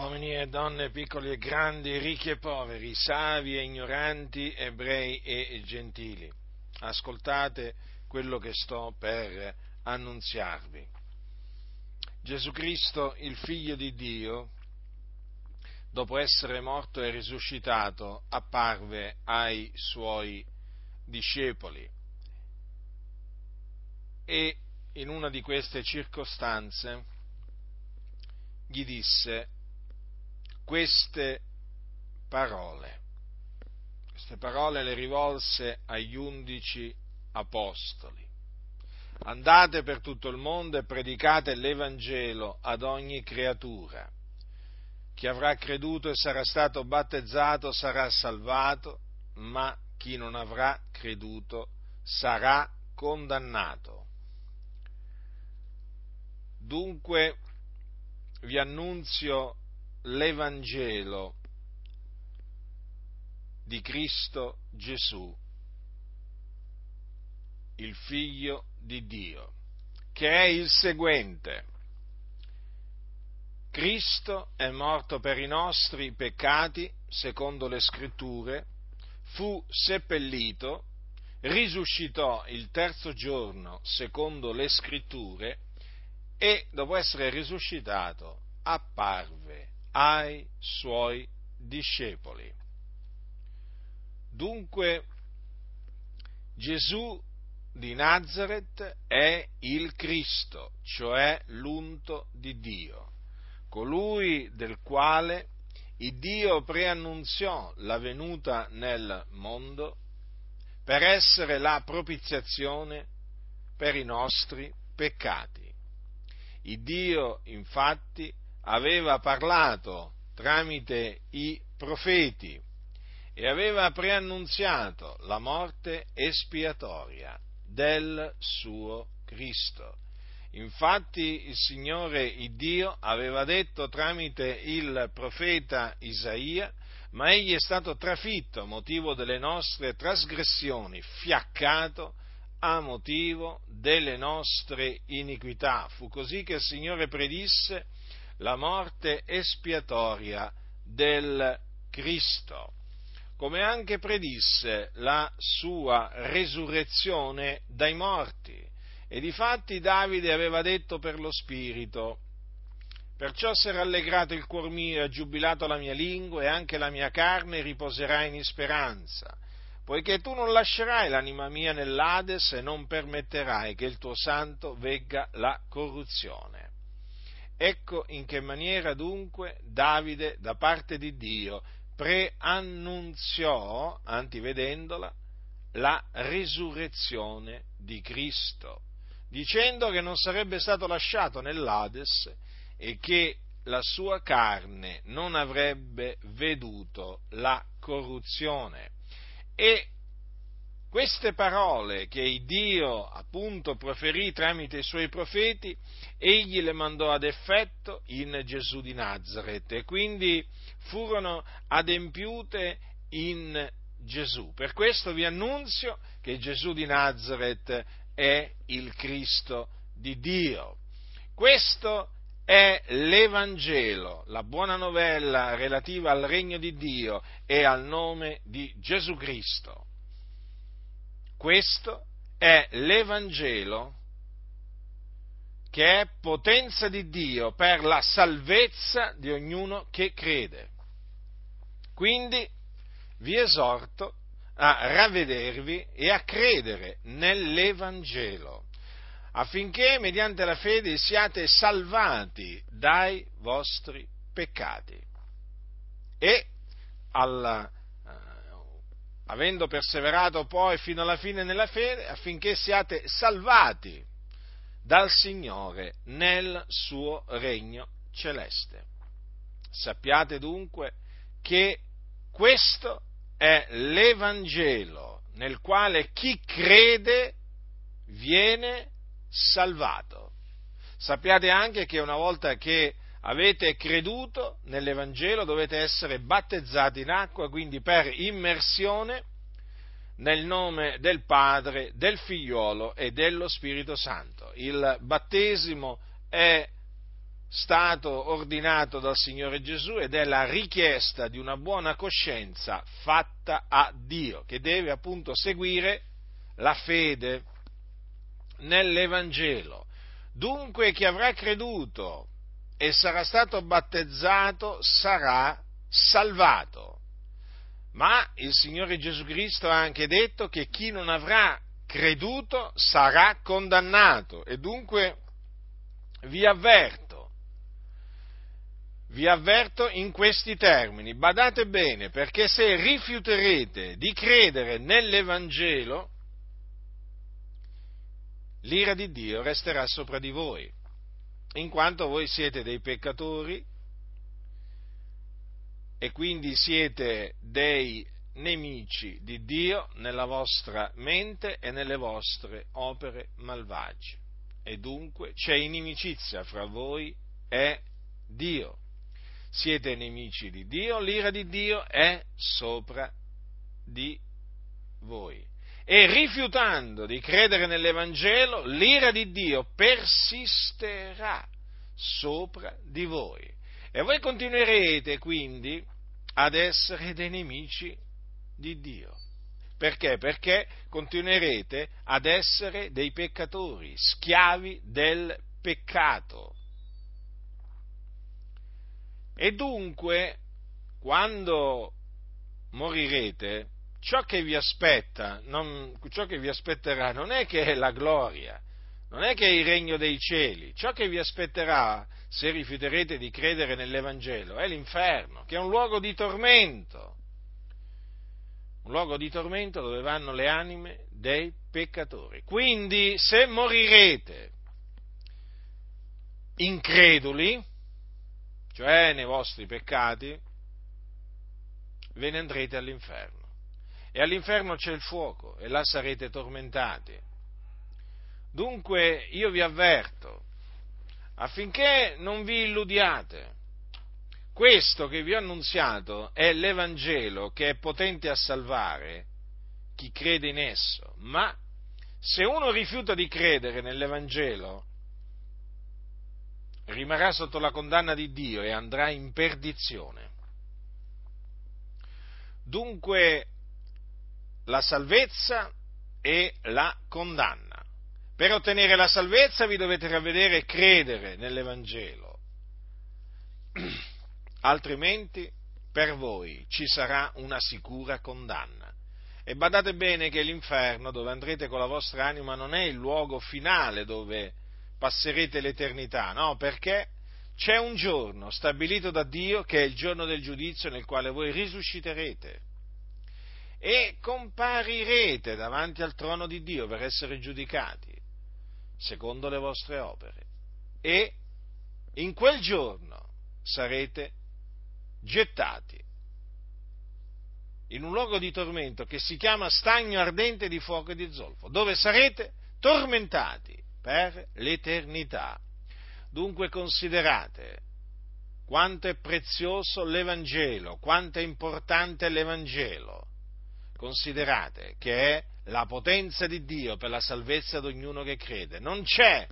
uomini e donne, piccoli e grandi, ricchi e poveri, savi e ignoranti, ebrei e gentili. Ascoltate quello che sto per annunziarvi. Gesù Cristo, il figlio di Dio, dopo essere morto e risuscitato, apparve ai suoi discepoli e in una di queste circostanze gli disse queste parole. Queste parole le rivolse agli undici apostoli. Andate per tutto il mondo e predicate l'Evangelo ad ogni creatura. Chi avrà creduto e sarà stato battezzato sarà salvato, ma chi non avrà creduto sarà condannato. Dunque vi annunzio l'Evangelo di Cristo Gesù, il Figlio di Dio, che è il seguente. Cristo è morto per i nostri peccati, secondo le scritture, fu seppellito, risuscitò il terzo giorno, secondo le scritture, e dopo essere risuscitato apparve ai suoi discepoli. Dunque Gesù di Nazareth è il Cristo, cioè l'unto di Dio, colui del quale il Dio preannunziò la venuta nel mondo per essere la propiziazione per i nostri peccati. Il Dio infatti aveva parlato tramite i profeti e aveva preannunziato la morte espiatoria del suo Cristo. Infatti il Signore il Dio aveva detto tramite il profeta Isaia, ma egli è stato trafitto a motivo delle nostre trasgressioni, fiaccato a motivo delle nostre iniquità. Fu così che il Signore predisse la morte espiatoria del Cristo, come anche predisse la sua resurrezione dai morti. E difatti Davide aveva detto per lo Spirito, Perciò si è rallegrato il cuor mio e ha giubilato la mia lingua e anche la mia carne riposerà in speranza, poiché tu non lascerai l'anima mia nell'Ades e non permetterai che il tuo santo vegga la corruzione. Ecco in che maniera dunque Davide da parte di Dio preannunziò, antivedendola, la risurrezione di Cristo, dicendo che non sarebbe stato lasciato nell'Ades e che la sua carne non avrebbe veduto la corruzione. E queste parole che Dio appunto proferì tramite i suoi profeti, egli le mandò ad effetto in Gesù di Nazareth e quindi furono adempiute in Gesù. Per questo vi annunzio che Gesù di Nazareth è il Cristo di Dio. Questo è l'Evangelo, la buona novella relativa al regno di Dio e al nome di Gesù Cristo. Questo è l'Evangelo che è potenza di Dio per la salvezza di ognuno che crede. Quindi vi esorto a ravvedervi e a credere nell'Evangelo, affinché mediante la fede siate salvati dai vostri peccati e alla avendo perseverato poi fino alla fine nella fede, affinché siate salvati dal Signore nel suo regno celeste. Sappiate dunque che questo è l'Evangelo nel quale chi crede viene salvato. Sappiate anche che una volta che avete creduto nell'Evangelo dovete essere battezzati in acqua, quindi per immersione nel nome del Padre, del Figliuolo e dello Spirito Santo. Il battesimo è stato ordinato dal Signore Gesù ed è la richiesta di una buona coscienza fatta a Dio, che deve appunto seguire la fede nell'Evangelo. Dunque chi avrà creduto e sarà stato battezzato sarà salvato. Ma il Signore Gesù Cristo ha anche detto che chi non avrà creduto sarà condannato. E dunque vi avverto, vi avverto in questi termini, badate bene, perché se rifiuterete di credere nell'Evangelo, l'ira di Dio resterà sopra di voi, in quanto voi siete dei peccatori e quindi siete dei nemici di Dio nella vostra mente e nelle vostre opere malvagie. E dunque c'è inimicizia fra voi e Dio. Siete nemici di Dio, l'ira di Dio è sopra di voi. E rifiutando di credere nell'Evangelo, l'ira di Dio persisterà sopra di voi. E voi continuerete quindi ad essere dei nemici di Dio. Perché? Perché continuerete ad essere dei peccatori, schiavi del peccato. E dunque, quando morirete, ciò che vi aspetta, non, ciò che vi aspetterà non è che è la gloria, non è che è il regno dei cieli, ciò che vi aspetterà se rifiuterete di credere nell'Evangelo è l'inferno, che è un luogo di tormento un luogo di tormento dove vanno le anime dei peccatori. Quindi se morirete increduli, cioè nei vostri peccati, ve ne andrete all'inferno. E all'inferno c'è il fuoco e là sarete tormentati. Dunque io vi avverto affinché non vi illudiate questo che vi ho annunziato è l'Evangelo che è potente a salvare chi crede in esso, ma se uno rifiuta di credere nell'Evangelo, rimarrà sotto la condanna di Dio e andrà in perdizione. Dunque la salvezza e la condanna. Per ottenere la salvezza vi dovete ravvedere e credere nell'Evangelo altrimenti per voi ci sarà una sicura condanna. E badate bene che l'inferno dove andrete con la vostra anima non è il luogo finale dove passerete l'eternità, no, perché c'è un giorno stabilito da Dio che è il giorno del giudizio nel quale voi risusciterete e comparirete davanti al trono di Dio per essere giudicati secondo le vostre opere. E in quel giorno sarete gettati in un luogo di tormento che si chiama stagno ardente di fuoco e di zolfo, dove sarete tormentati per l'eternità. Dunque considerate quanto è prezioso l'Evangelo, quanto è importante l'Evangelo. Considerate che è la potenza di Dio per la salvezza di ognuno che crede. Non c'è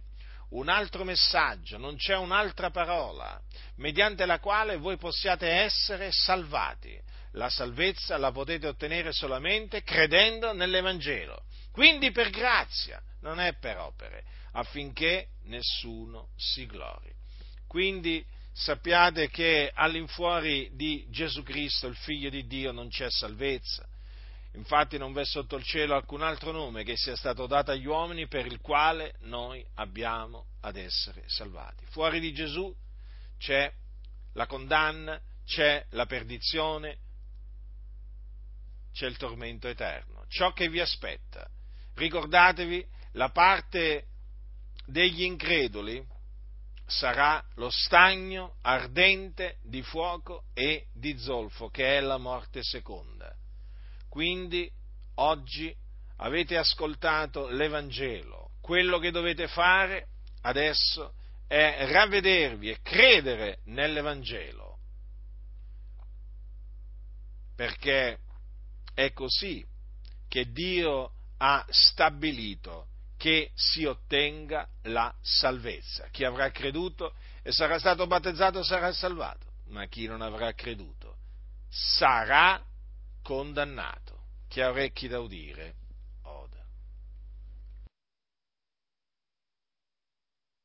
un altro messaggio, non c'è un'altra parola mediante la quale voi possiate essere salvati. La salvezza la potete ottenere solamente credendo nell'Evangelo. Quindi per grazia, non è per opere, affinché nessuno si glori. Quindi sappiate che all'infuori di Gesù Cristo, il Figlio di Dio, non c'è salvezza Infatti non v'è sotto il cielo alcun altro nome che sia stato dato agli uomini per il quale noi abbiamo ad essere salvati. Fuori di Gesù c'è la condanna, c'è la perdizione, c'è il tormento eterno. Ciò che vi aspetta. Ricordatevi, la parte degli increduli sarà lo stagno ardente di fuoco e di zolfo, che è la morte seconda. Quindi oggi avete ascoltato l'Evangelo, quello che dovete fare adesso è ravvedervi e credere nell'Evangelo, perché è così che Dio ha stabilito che si ottenga la salvezza. Chi avrà creduto e sarà stato battezzato sarà salvato, ma chi non avrà creduto sarà condannato. Chi ha orecchi da udire.